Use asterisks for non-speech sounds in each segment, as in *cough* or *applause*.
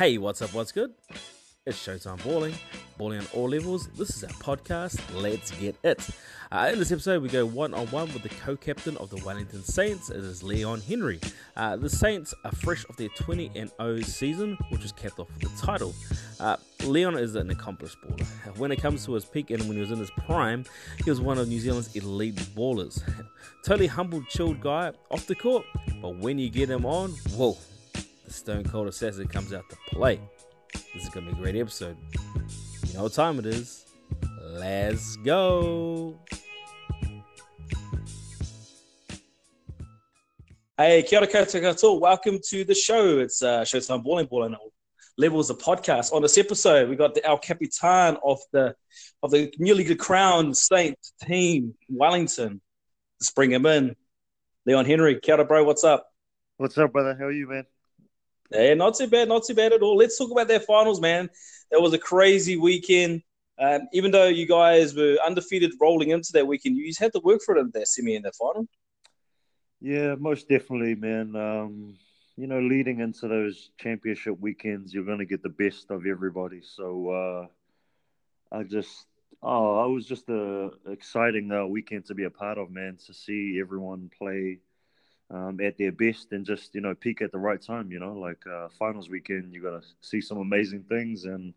Hey, what's up? What's good? It's Showtime Balling, balling on all levels. This is our podcast. Let's get it. Uh, in this episode, we go one on one with the co captain of the Wellington Saints. It is Leon Henry. Uh, the Saints are fresh off their 20 and 0 season, which was capped off with the title. Uh, Leon is an accomplished baller. When it comes to his peak and when he was in his prime, he was one of New Zealand's elite ballers. *laughs* Totally humble, chilled guy off the court, but when you get him on, whoa, the stone cold assassin comes out to play. This is gonna be a great episode. You know what time it is. Let's go. Hey, kia ora koutou katoa. Welcome to the show. It's uh, Showtime Balling Balling Levels of podcast. On this episode, we got the El Capitan of the of the newly crowned Saint team, Wellington. Let's bring him in. Leon Henry. Kia ora, bro. What's up? What's up, brother? How are you, man? Yeah, not too bad, not too bad at all. Let's talk about their finals, man. That was a crazy weekend. Um, even though you guys were undefeated rolling into that weekend, you had to work for it in that semi and that final. Yeah, most definitely, man. Um, you know, leading into those championship weekends, you're going to get the best of everybody. So uh, I just, oh, it was just a exciting uh, weekend to be a part of, man. To see everyone play um, at their best and just you know peak at the right time. You know, like uh, finals weekend, you got to see some amazing things, and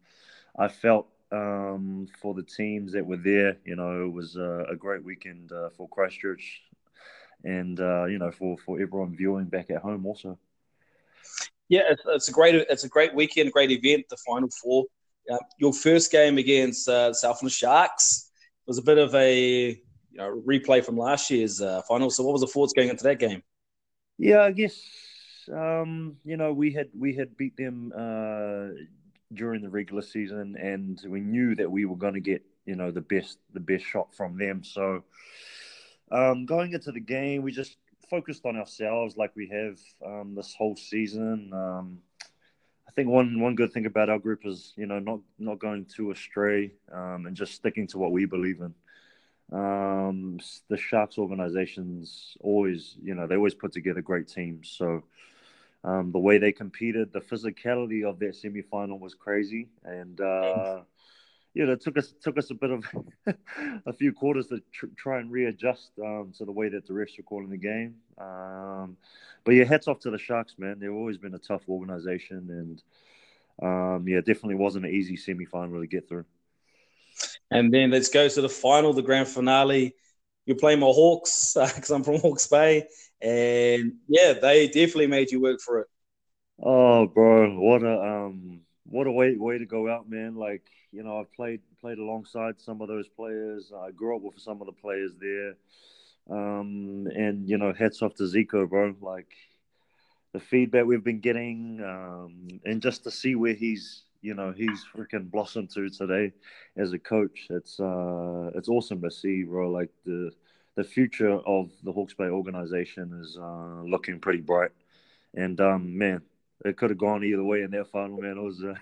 I felt um, for the teams that were there, you know, it was uh, a great weekend uh, for Christchurch, and uh, you know for for everyone viewing back at home also. Yeah, it's, a great it's a great weekend, great event. The final four. Uh, your first game against Southland Sharks was a bit of a you know, replay from last year's uh, final. So, what was the thoughts going into that game? Yeah, I guess um, you know we had we had beat them uh, during the regular season, and we knew that we were going to get you know the best the best shot from them. So um, going into the game, we just focused on ourselves like we have um, this whole season. Um, I think one one good thing about our group is you know not not going too astray um, and just sticking to what we believe in. Um, the Sharks organizations always, you know, they always put together great teams. So um, the way they competed, the physicality of that semifinal was crazy, and uh, you know, it took us took us a bit of *laughs* a few quarters to tr- try and readjust um, to the way that the refs were calling the game. Um, but yeah, hats off to the Sharks, man. They've always been a tough organization, and um, yeah, definitely wasn't an easy semifinal to get through. And then let's go to the final, the grand finale. You're playing my Hawks because *laughs* uh, I'm from Hawke's Bay, and yeah, they definitely made you work for it. Oh, bro, what a um, what a way way to go out, man! Like you know, I've played played alongside some of those players. I grew up with some of the players there, um, and you know, hats off to Zico, bro. Like the feedback we've been getting, um, and just to see where he's you know he's freaking blossomed to today as a coach. It's uh it's awesome to see, bro. Like the the future of the Hawke's Bay organization is uh, looking pretty bright. And um, man, it could have gone either way in that final. Man, it was uh,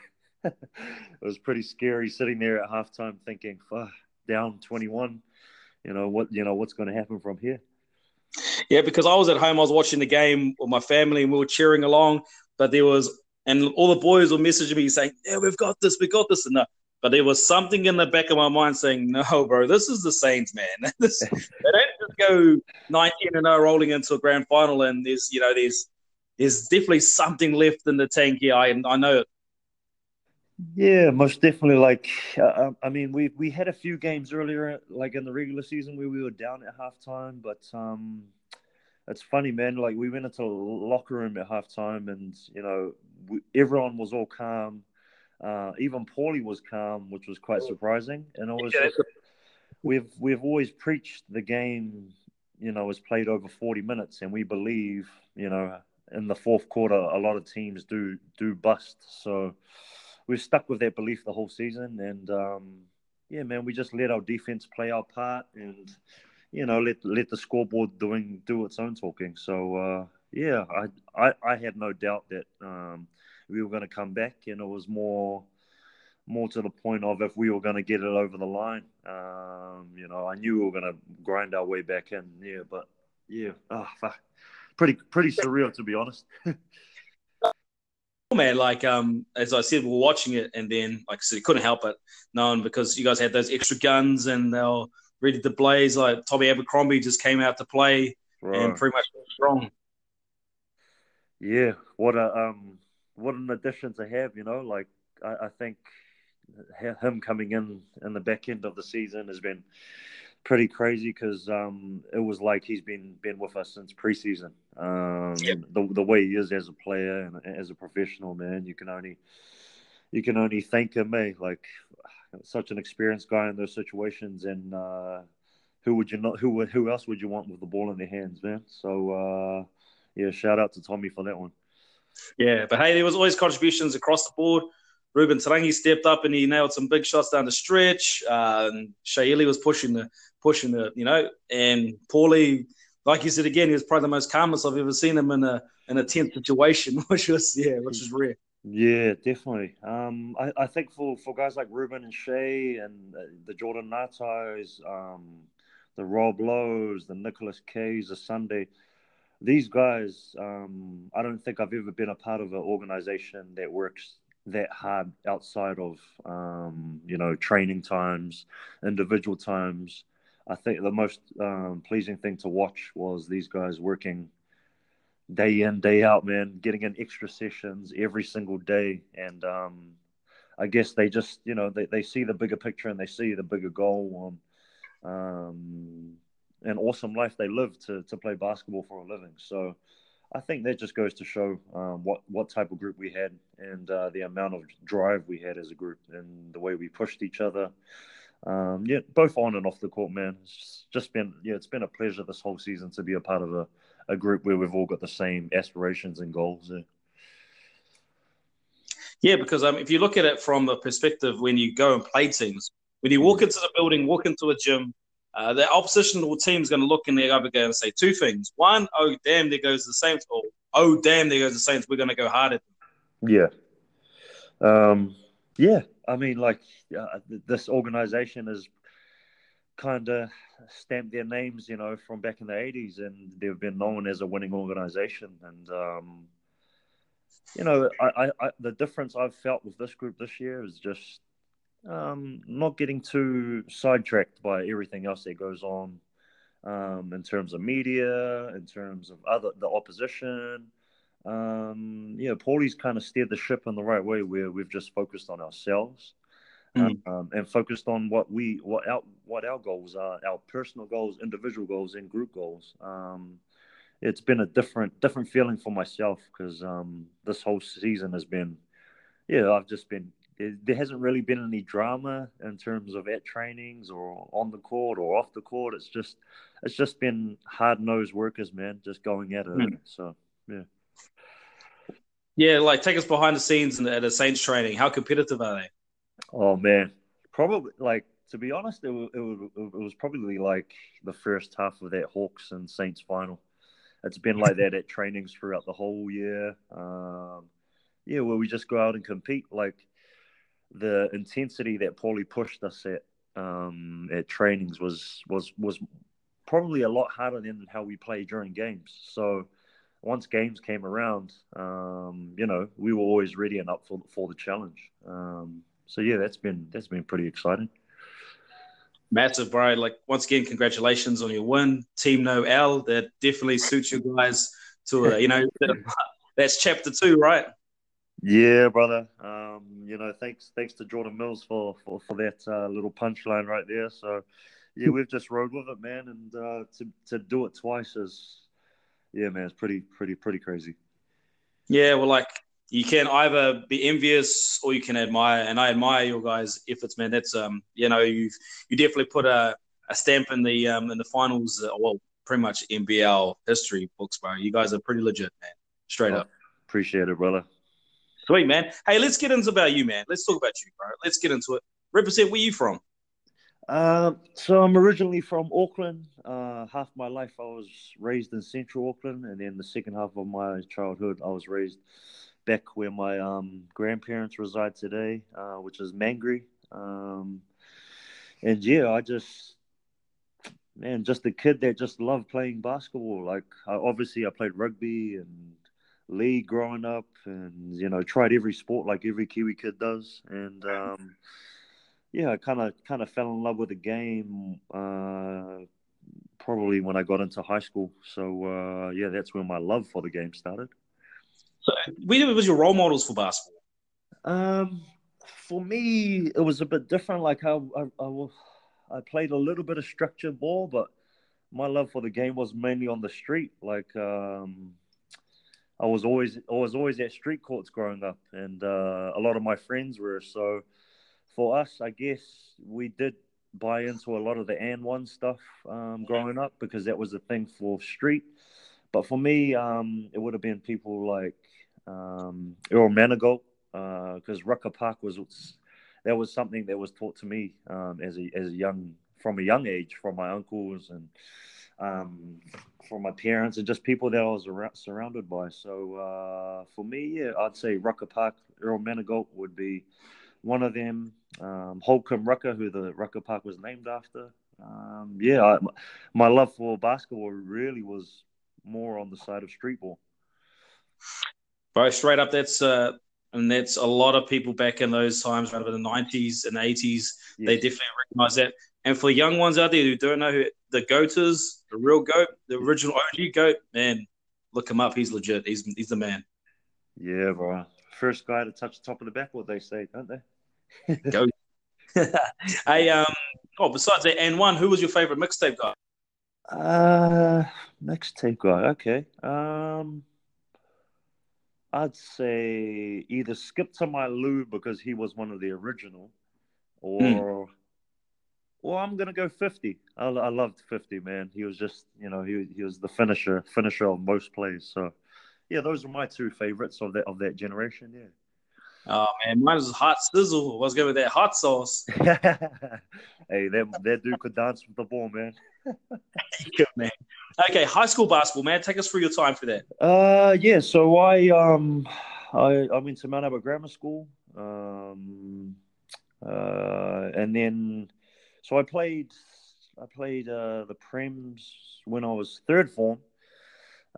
*laughs* it was pretty scary sitting there at halftime thinking, "Fuck, down twenty one. You know what? You know what's going to happen from here. Yeah, because I was at home, I was watching the game with my family, and we were cheering along. But there was and all the boys were messaging me saying, "Yeah, we've got this, we got this," and that. But there was something in the back of my mind saying, "No, bro, this is the Saints, man. *laughs* this, they don't just go 19 and 0 rolling into a grand final, and there's you know there's there's definitely something left in the tank here. I I know it." Yeah, most definitely. Like, uh, I mean, we we had a few games earlier, like in the regular season, where we were down at halftime, but um, it's funny, man. Like we went into the locker room at halftime, and you know, we, everyone was all calm. Uh, even Paulie was calm, which was quite surprising. And it was just, we've we've always preached the game, you know, is played over forty minutes, and we believe, you know, in the fourth quarter, a lot of teams do do bust. So we've stuck with that belief the whole season, and um, yeah, man, we just let our defense play our part and you know, let let the scoreboard doing do its own talking. So uh, yeah, I, I, I had no doubt that um, we were going to come back, and it was more more to the point of if we were going to get it over the line. Um, you know, I knew we were going to grind our way back in. Yeah, but yeah, oh, fuck. pretty pretty surreal to be honest. *laughs* man. Like um, as I said, we were watching it, and then like I said, couldn't help it, knowing because you guys had those extra guns and they were ready to blaze. Like Tommy Abercrombie just came out to play right. and pretty much strong. Yeah, what a um, what an addition to have. You know, like I, I think him coming in in the back end of the season has been pretty crazy because um, it was like he's been been with us since preseason. Um, yep. the the way he is as a player and as a professional man, you can only you can only thank him, eh? Like such an experienced guy in those situations, and uh, who would you not who who else would you want with the ball in their hands, man? So uh, yeah, shout out to Tommy for that one. Yeah, but hey, there was always contributions across the board. Reuben Te Rangi stepped up and he nailed some big shots down the stretch. Uh, was pushing the pushing the you know, and Paulie, like you said again, he was probably the most calmest I've ever seen him in a in a tense situation, *laughs* which was yeah, which is rare. Yeah, definitely. Um, I, I think for, for guys like Reuben and Shay and uh, the Jordan Natos, um, the Rob Loe's, the Nicholas Kays, the Sunday, these guys, um, I don't think I've ever been a part of an organization that works that hard outside of um, you know training times, individual times. I think the most um, pleasing thing to watch was these guys working day in day out, man, getting in extra sessions every single day, and um, I guess they just you know they, they see the bigger picture and they see the bigger goal on um, an awesome life they live to to play basketball for a living. So I think that just goes to show um, what what type of group we had and uh, the amount of drive we had as a group and the way we pushed each other. Um, yeah, both on and off the court, man. It's just been yeah, it's been a pleasure this whole season to be a part of a, a group where we've all got the same aspirations and goals. Yeah. Yeah, because um, if you look at it from the perspective when you go and play teams, when you walk mm. into the building, walk into a gym, uh, the oppositional team is going to look in their other game and say two things. One, oh damn, there goes the Saints. Or oh damn, there goes the Saints. We're going to go hard at them. Yeah, um, yeah. I mean, like uh, this organization has kind of stamped their names, you know, from back in the '80s, and they've been known as a winning organization. And um, you know, I, I, I, the difference I've felt with this group this year is just um, not getting too sidetracked by everything else that goes on um, in terms of media, in terms of other the opposition. Um, yeah, Paulie's kind of steered the ship in the right way, where we've just focused on ourselves mm. um, and focused on what we what our what our goals are, our personal goals, individual goals, and group goals. Um, it's been a different different feeling for myself because um, this whole season has been, yeah, I've just been there hasn't really been any drama in terms of at trainings or on the court or off the court. It's just it's just been hard nosed workers, man, just going at it. Mm. So yeah. Yeah, like take us behind the scenes at a Saints training. How competitive are they? Oh man, probably like to be honest, it was, it it was probably like the first half of that Hawks and Saints final. It's been like that at trainings throughout the whole year. Um, yeah, where we just go out and compete. Like the intensity that Paulie pushed us at um, at trainings was was was probably a lot harder than how we play during games. So once games came around, um, you know, we were always ready and up for for the challenge. Um, so yeah, that's been that's been pretty exciting. Massive, bro. Like once again, congratulations on your win, Team No L. That definitely suits you guys to uh, you know *laughs* that's chapter two, right? Yeah, brother. Um, you know, thanks thanks to Jordan Mills for for, for that uh, little punchline right there. So, yeah, we've just rode with it, man, and uh, to to do it twice is, yeah, man, it's pretty pretty pretty crazy. Yeah, well, like you can either be envious or you can admire, and I admire your guys' efforts, man. That's um, you know, you've you definitely put a, a stamp in the um in the finals. Uh, well, pretty much NBL history books, bro. You guys are pretty legit, man. Straight oh, up. Appreciate it, brother. Sweet, man. Hey, let's get into about you, man. Let's talk about you, bro. Let's get into it. Represent where you from? Uh, so I'm originally from Auckland. Uh, half my life I was raised in Central Auckland, and then the second half of my childhood I was raised back where my um, grandparents reside today, uh, which is Mangere. Um, and yeah, I just man, just a kid that just loved playing basketball. Like, I, obviously, I played rugby and league growing up, and you know, tried every sport like every Kiwi kid does, and um, yeah, I kind of kind of fell in love with the game. Uh, probably when I got into high school. So uh, yeah, that's when my love for the game started. So, where was your role models for basketball? Um, for me, it was a bit different. Like I, I, I, I played a little bit of structured ball, but my love for the game was mainly on the street. Like um, I was always, I was always at street courts growing up, and uh, a lot of my friends were. So for us, I guess we did buy into a lot of the AND1 stuff um, growing up because that was the thing for street. But for me, um, it would have been people like um, Earl Manigault because uh, Rucker Park was that was something that was taught to me um, as a as a young from a young age from my uncles and um, from my parents and just people that I was around, surrounded by. So uh, for me, yeah, I'd say Rucker Park, Earl Manigault would be one of them. Um, Holcomb Rucker, who the Rucker Park was named after. Um, yeah, I, my love for basketball really was more on the side of street ball. Bro, straight up, that's uh, and that's a lot of people back in those times, right over the nineties and eighties. Yes. They definitely recognize that. And for young ones out there who don't know who the goat is, the real goat, the original OG goat, man, look him up. He's legit. He's he's the man. Yeah, bro. First guy to touch the top of the backboard, they say, don't they? *laughs* Go. *laughs* hey, um, oh, besides that, AND1, who was your favorite mixtape guy? Uh, mixtape guy. Okay. Um, I'd say either Skip to My Lou because he was one of the original, or mm. or I'm gonna go fifty. I, I loved fifty, man. He was just you know he he was the finisher finisher of most plays. So yeah, those are my two favorites of that of that generation. Yeah. Oh man, mine was hot sizzle. What's good with that hot sauce? *laughs* hey, that that dude could dance with the ball, man. Good man. Okay, high school basketball, man. Take us through your time for that. Uh, yeah. So I um, I I went to Mount Albert Grammar School. Um, uh, and then so I played I played uh the Prems when I was third form.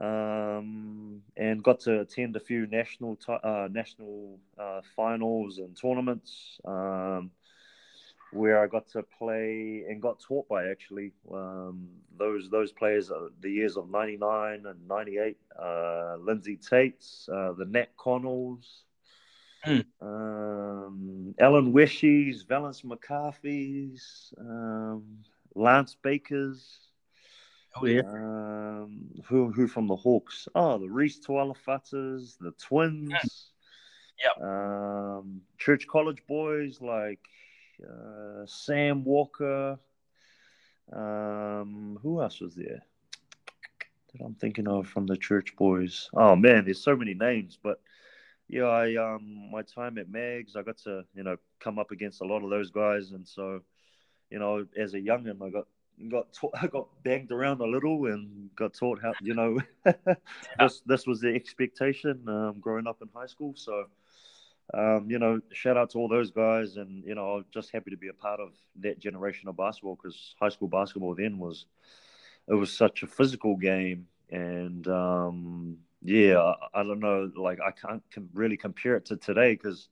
Um, and got to attend a few national t- uh, national uh, finals and tournaments. Um, where I got to play and got taught by actually um, those those players, uh, the years of '99 and '98, uh, Lindsay Taits, uh, the Nat Connells, mm. um, Alan Weshies, Valence McCarthy's, um, Lance Bakers. Oh yeah. Um, who who from the Hawks? Oh, the Reese Tualafatas, the Twins. Yep. Um, Church College boys like uh, Sam Walker. Um, who else was there? That I'm thinking of from the Church Boys. Oh man, there's so many names, but yeah, I um my time at Mags, I got to you know come up against a lot of those guys, and so you know as a youngin, I got got taught, *laughs* I got banged around a little and got taught how you know *laughs* this this was the expectation um, growing up in high school. So um, you know, shout out to all those guys, and you know, I'm just happy to be a part of that generation of basketball because high school basketball then was it was such a physical game, and um, yeah, I, I, don't know, like I can't really compare it to today because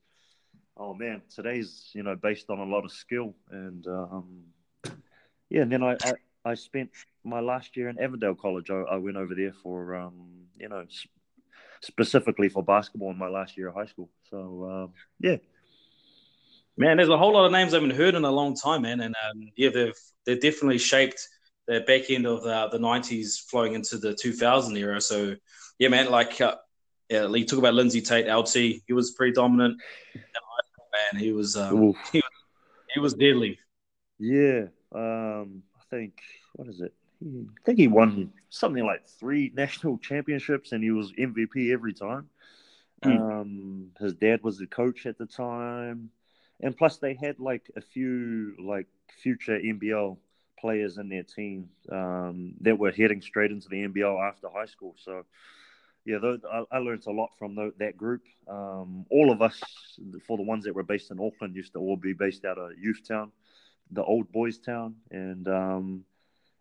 oh man, today's you know based on a lot of skill, and um, yeah, and then I, I, I spent my last year in Avondale College. I, I went over there for um, you know specifically for basketball in my last year of high school. So um, yeah, man, there's a whole lot of names I haven't heard in a long time, man, and um, yeah, they've they've definitely shaped the back end of the, the 90s flowing into the 2000 era. So yeah, man, like uh, yeah, you talk about Lindsay Tait, LT, he was pretty dominant. Man, he was, um, he was he was deadly. Yeah, um, I think what is it? I think he won something like three national championships, and he was MVP every time. Mm. Um, his dad was the coach at the time, and plus they had like a few like future NBL players in their team um, that were heading straight into the NBL after high school. So, yeah, those, I, I, learned a lot from the, that group. Um, all of us, for the ones that were based in Auckland, used to all be based out of Youth Town, the old boys' town, and um,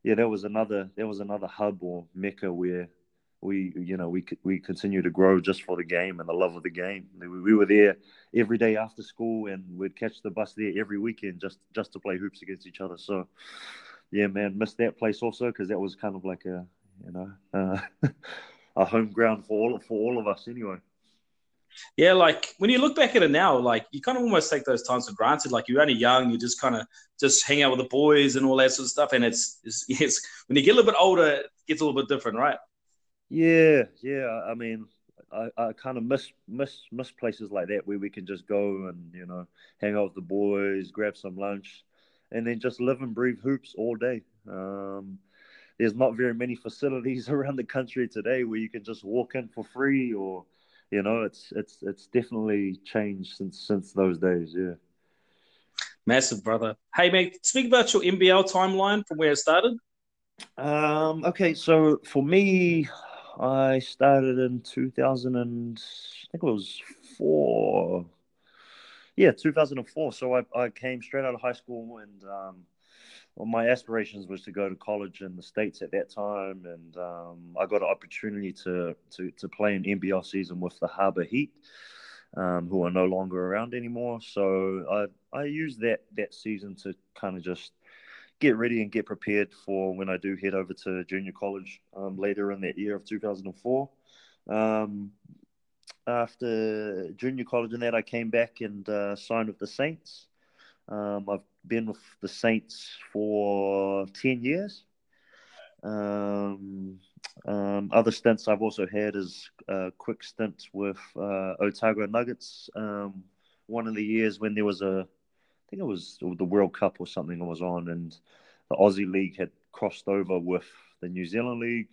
yeah, there was another there was another hub or mecca where we you know we we continue to grow just for the game and the love of the game. We, we were there every day after school, and we'd catch the bus there every weekend just just to play hoops against each other. So, yeah, man, missed that place also because that was kind of like a you know uh, *laughs* a home ground for all for all of us anyway. Yeah, like when you look back at it now, like you kind of almost take those times for granted. Like you're only young, you just kind of just hang out with the boys and all that sort of stuff. And it's, it's, *laughs* it's when you get a little bit older, it gets a little bit different, right? Yeah, yeah. I mean, I, I kind of miss miss miss places like that where we can just go and you know hang out with the boys, grab some lunch, and then just live and breathe hoops all day. Um, there's not very many facilities *laughs* around the country today where you can just walk in for free, or you know, it's it's it's definitely changed since since those days. Yeah. Massive, brother. Hey, mate, speak about your NBL timeline from where it started. Um, okay, so for me, I started in 2000 and I think it was four. Yeah, 2004. So I, I came straight out of high school and um, well, my aspirations was to go to college in the states at that time, and um, I got an opportunity to, to to play an NBL season with the Harbour Heat, um, who are no longer around anymore. So I I used that that season to kind of just get ready and get prepared for when I do head over to junior college um, later in that year of 2004. Um, after junior college and that, I came back and uh, signed with the Saints. Um, I've been with the Saints for 10 years. Um, um, other stints I've also had is a quick stint with uh, Otago Nuggets. Um, one of the years when there was a, I think it was the World Cup or something I was on, and the Aussie League had crossed over with the New Zealand League.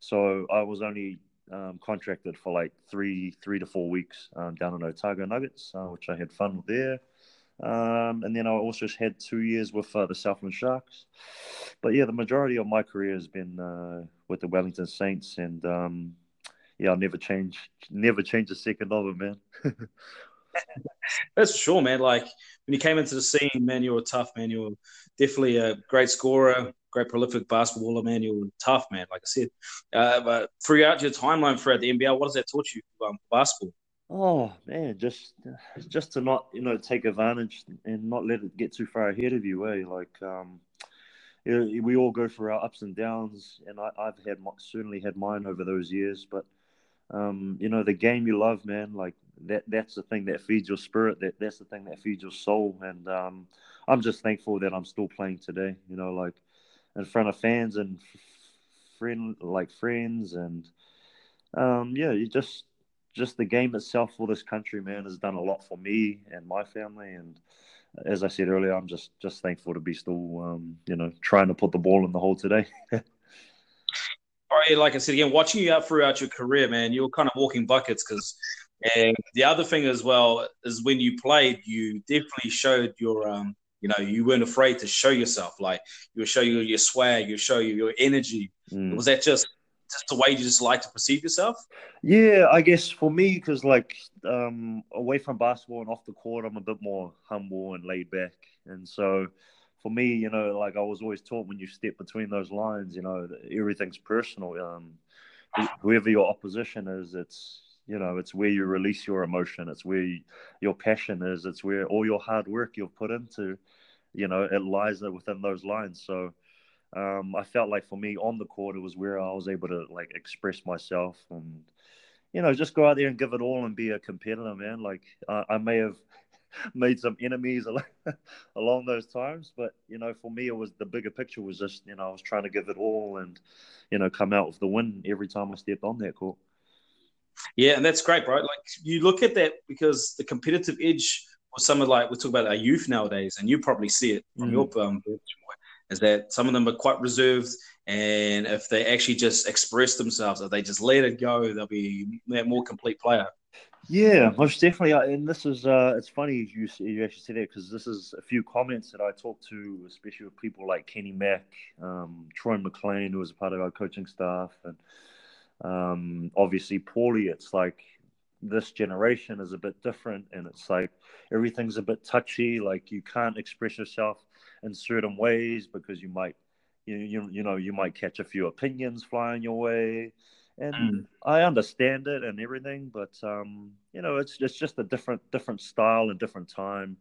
So I was only um, contracted for like three, three to four weeks um, down in Otago Nuggets, uh, which I had fun with there. Um, and then I also had two years with uh, the Southland Sharks. But yeah, the majority of my career has been uh, with the Wellington Saints, and um, yeah, I'll never change, never change a second of it, man. *laughs* That's sure, man. Like when you came into the scene, man, you were tough, man. You were definitely a great scorer, great prolific basketballer, man. You were tough, man. Like I said, uh, but throughout your timeline throughout the NBL, what has that taught you um, basketball? Oh man, just just to not you know take advantage and not let it get too far ahead of you, eh? Like um, you know, we all go through our ups and downs, and I, have had certainly had mine over those years. But um, you know, the game you love, man, like that that's the thing that feeds your spirit. That that's the thing that feeds your soul. And um, I'm just thankful that I'm still playing today. You know, like in front of fans and friend like friends and um, yeah, you just just the game itself for this country, man, has done a lot for me and my family. And as I said earlier, I'm just just thankful to be still, um, you know, trying to put the ball in the hole today. *laughs* like I said again, watching you out throughout your career, man, you were kind of walking buckets because and the other thing as well is when you played, you definitely showed your, um, you know, you weren't afraid to show yourself. Like you show you your swag, you show you your energy. Mm. Was that just just the way you just like to perceive yourself? Yeah, I guess for me, because like um, away from basketball and off the court, I'm a bit more humble and laid back, and so for me, you know, like I was always taught when you step between those lines, you know, everything's personal. Um, whoever your opposition is, it's you know it's where you release your emotion it's where you, your passion is it's where all your hard work you've put into you know it lies within those lines so um, i felt like for me on the court it was where i was able to like express myself and you know just go out there and give it all and be a competitor man like uh, i may have *laughs* made some enemies *laughs* along those times but you know for me it was the bigger picture was just you know i was trying to give it all and you know come out with the win every time i stepped on that court yeah, and that's great, bro. Like you look at that because the competitive edge for some of like we talk about our youth nowadays, and you probably see it from mm. your um, is that some of them are quite reserved, and if they actually just express themselves, if they just let it go, they'll be a more complete player. Yeah, most definitely. And this is, uh, it's funny you, you actually said that because this is a few comments that I talked to, especially with people like Kenny Mack, um, Troy McLean, who was a part of our coaching staff, and um, obviously, Paulie, it's like this generation is a bit different, and it's like everything's a bit touchy. Like you can't express yourself in certain ways because you might, you you, you know, you might catch a few opinions flying your way. and mm. I understand it and everything, but um, you know, it's it's just a different different style and different time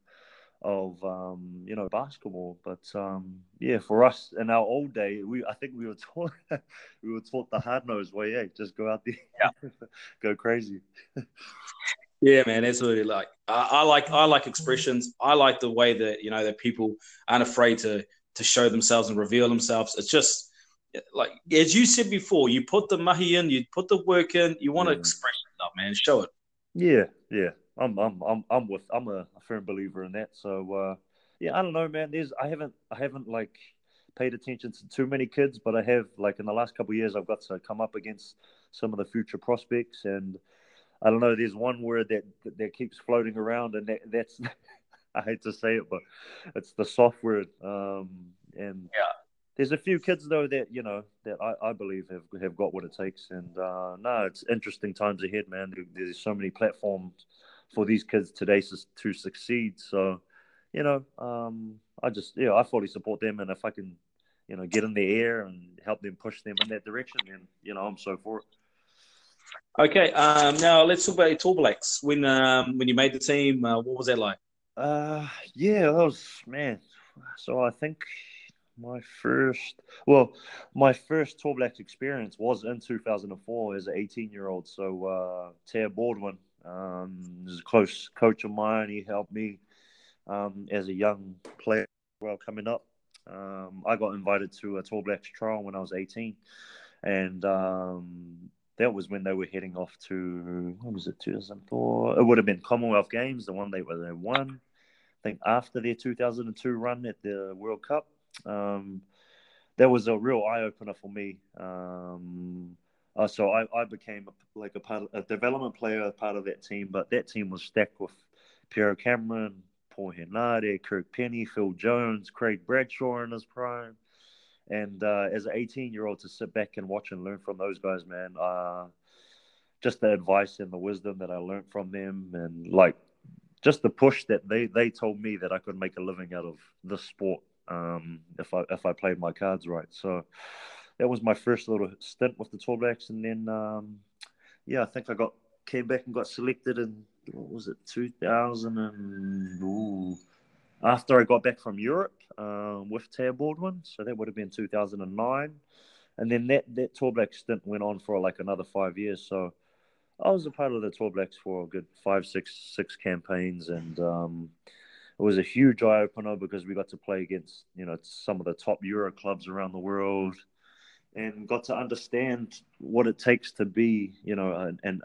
of um, you know basketball. But um, yeah, for us in our old day, we I think we were taught *laughs* we were taught the hard nosed way. Yeah, just go out there, yeah. *laughs* go crazy. *laughs* yeah, man, absolutely. Like I, I like I like expressions. I like the way that you know that people aren't afraid to to show themselves and reveal themselves. It's just like as you said before, you put the mahi in, you put the work in, you want to express yourself, man. Show it. Yeah, yeah. I'm I'm I'm I'm with I'm a, a firm believer in that. So uh, yeah, I don't know, man. There's I haven't I haven't like paid attention to too many kids, but I have like in the last couple of years I've got to come up against some of the future prospects and I don't know. There's one word that that keeps floating around, and that, that's *laughs* I hate to say it, but it's the soft word. Um, and yeah, there's a few kids though that you know that I, I believe have have got what it takes. And uh, no, it's interesting times ahead, man. There's so many platforms for these kids today to succeed. So, you know, um, I just yeah, I fully support them, and if I can, you know, get in the air and help them push them in that direction, then you know, I'm so for it. Okay, um, now let's talk about Tall Blacks. When um, when you made the team, uh, what was that like? Uh, yeah, that was man. So I think my first, well, my first Tall Blacks experience was in 2004 as an 18 year old. So uh, Tab Baldwin um, is a close coach of mine. He helped me um, as a young player. Well, coming up, um, I got invited to a Tall Blacks trial when I was 18, and um, that was when they were heading off to what was it 2004 it would have been commonwealth games the one they were they won i think after their 2002 run at the world cup. Um, that was a real eye-opener for me. Um, uh, so I, I became a, like a part of, a development player part of that team but that team was stacked with Pero Cameron Paul Henare, Kirk Penny Phil Jones, Craig Bradshaw in his prime and uh, as an 18 year old, to sit back and watch and learn from those guys, man, uh, just the advice and the wisdom that I learned from them, and like just the push that they, they told me that I could make a living out of this sport um, if I if I played my cards right. So that was my first little stint with the Tall Blacks, and then um, yeah, I think I got came back and got selected in what was it 2000 and ooh, after I got back from Europe um, with Tab Baldwin. So that would have been 2009. And then that, that Tall Black stint went on for like another five years. So I was a part of the Tall Blacks for a good five, six, six campaigns. And um, it was a huge eye opener because we got to play against, you know, some of the top Euro clubs around the world and got to understand what it takes to be, you know, an, an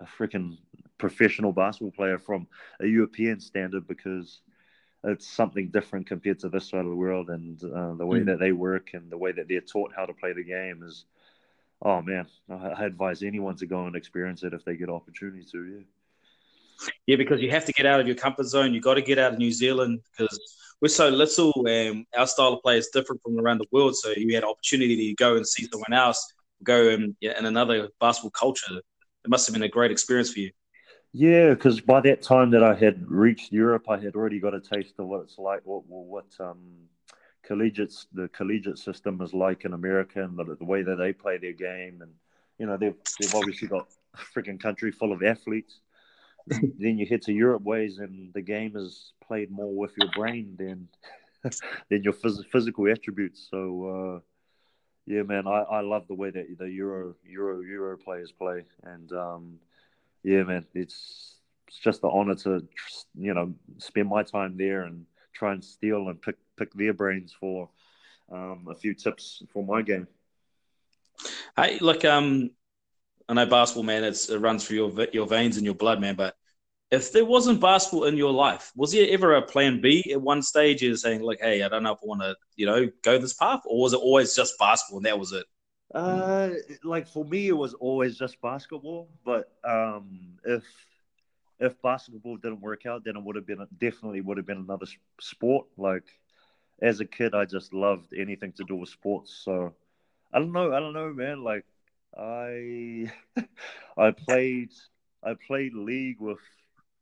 a freaking professional basketball player from a European standard because it's something different compared to this side of the world and uh, the way mm. that they work and the way that they're taught how to play the game is oh man I, advise anyone to go and experience it if they get opportunity to yeah. Yeah because you have to get out of your comfort zone. You got to get out of new zealand because we're so little and our style of play is different from around the world. So you had opportunity to go and see someone else go in, yeah, in another basketball culture it must have been a great experience for you yeah, because by that time that I had reached Europe, I had already got a taste of what it's like, what what um, collegiate the collegiate system is like in America, and the, the, way that they play their game, and you know they've they've obviously got a freaking country full of athletes. *laughs* then you head to Europe ways, and the game is played more with your brain than *laughs* than your phys- physical attributes. So. Uh, yeah, man, I, I love the way that the Euro Euro Euro players play, and um, yeah, man, it's it's just the honor to you know spend my time there and try and steal and pick pick their brains for um, a few tips for my game. Hey, look, um, I know basketball, man. It's, it runs through your your veins and your blood, man. But if there wasn't basketball in your life, was there ever a plan B at one stage? Is saying like, hey, I don't know if I want to, you know, go this path, or was it always just basketball and that was it? Uh, like for me, it was always just basketball. But um, if if basketball didn't work out, then it would have been definitely would have been another sport. Like as a kid, I just loved anything to do with sports. So I don't know. I don't know, man. Like I *laughs* I played I played league with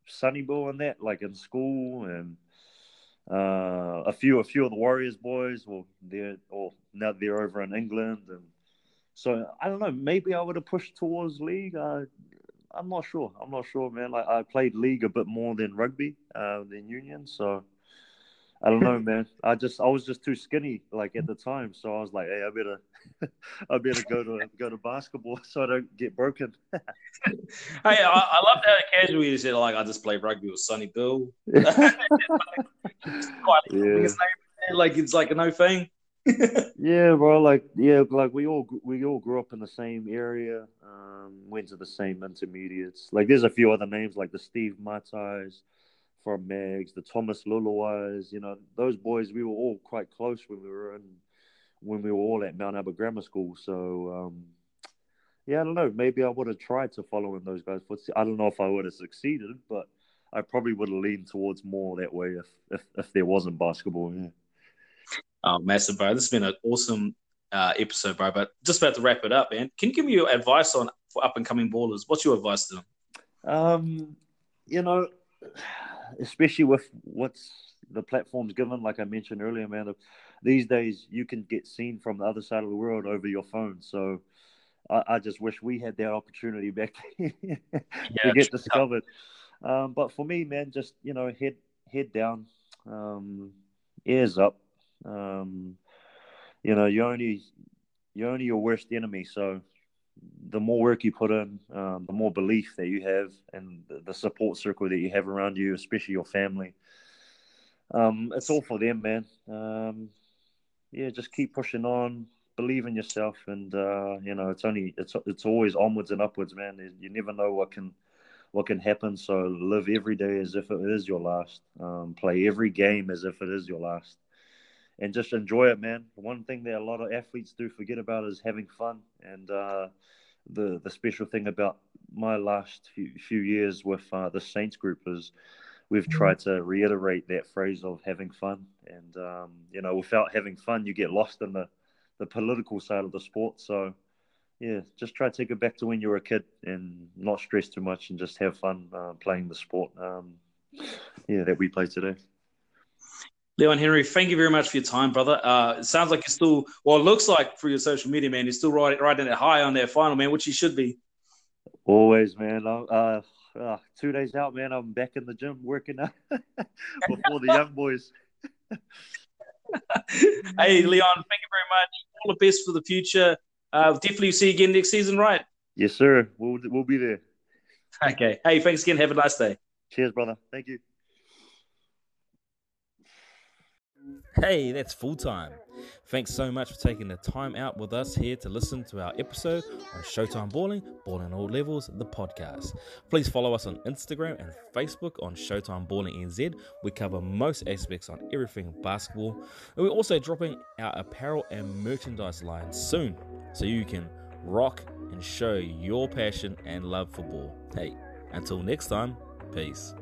Sonny Bill and that, like in school, and uh, a few a few of the Warriors boys. Well, they're or now they're over in England and so I don't know. Maybe I would have pushed towards league. Uh, I'm not sure. I'm not sure, man. Like I played league a bit more than rugby, uh, than union. So I don't know, *laughs* man. I just I was just too skinny like at the time, so I was like, hey, I better *laughs* I better go to go to basketball *laughs* so I don't get broken. hey, I, I love how casually you said like I just played rugby with Sonny Bill. yeah. Like it's like a no thing. yeah, bro. Like, yeah, like we all we all grew up in the same area. Um, went to the same intermediates. Like, there's a few other names like the Steve Matais from Mags, the Thomas Leuluais. You know, those boys. We were all quite close when we were in when we were all at Mount Albert Grammar School. So, um, yeah, I don't know. Maybe I would have tried to follow in those guys' footsteps. I don't know if I would have succeeded, but I probably would have leaned towards more that way if if, if there wasn't basketball. Yeah. Oh, massive, bro. This has been an awesome uh, episode, bro. But just about to wrap it up, man. Can you give me your advice on for up and coming ballers? What's your advice to them? Um, you know, especially with what's the platforms given, like I mentioned earlier, man. These days, you can get seen from the other side of the world over your phone. So, I, I just wish we had that opportunity back *laughs* to yeah, get discovered. Um, but for me, man, just you know, head head down, um, ears up, um, you know, you're only you're only your worst enemy. So the more work you put in, um, the more belief that you have, and the support circle that you have around you, especially your family. Um, it's all for them, man. Um, yeah, just keep pushing on, believe in yourself, and uh, you know it's only it's it's always onwards and upwards, man. You never know what can what can happen. So live every day as if it is your last. Um, play every game as if it is your last and just enjoy it, man. One thing that a lot of athletes do forget about is having fun. And uh, the the special thing about my last few, few years with uh, the Saints group is we've mm-hmm. tried to reiterate that phrase of having fun. And um, you know, without having fun, you get lost in the the political side of the sport. So yeah, just try to take it back to when you were a kid and not stress too much and just have fun uh, playing the sport. Um, yeah, that we play today. Leon Henry, thank you very much for your time, brother. Uh, it sounds like you're still, well, it looks like for your social media, man, you're still riding, riding it high on that final, man, which you should be. Always, man. Uh, uh, two days out, man. I'm back in the gym working out *laughs* before the young boys. *laughs* hey, Leon, thank you very much. All the best for the future. Uh, definitely see you again next season, right? Yes, sir. We'll, we'll be there. Okay. Hey, thanks again. Have a nice day. Cheers, brother. Thank you. Hey, that's full time. Thanks so much for taking the time out with us here to listen to our episode on Showtime Balling, Balling All Levels, the podcast. Please follow us on Instagram and Facebook on Showtime Balling NZ. We cover most aspects on everything basketball. And we're also dropping our apparel and merchandise line soon so you can rock and show your passion and love for ball. Hey, until next time, peace.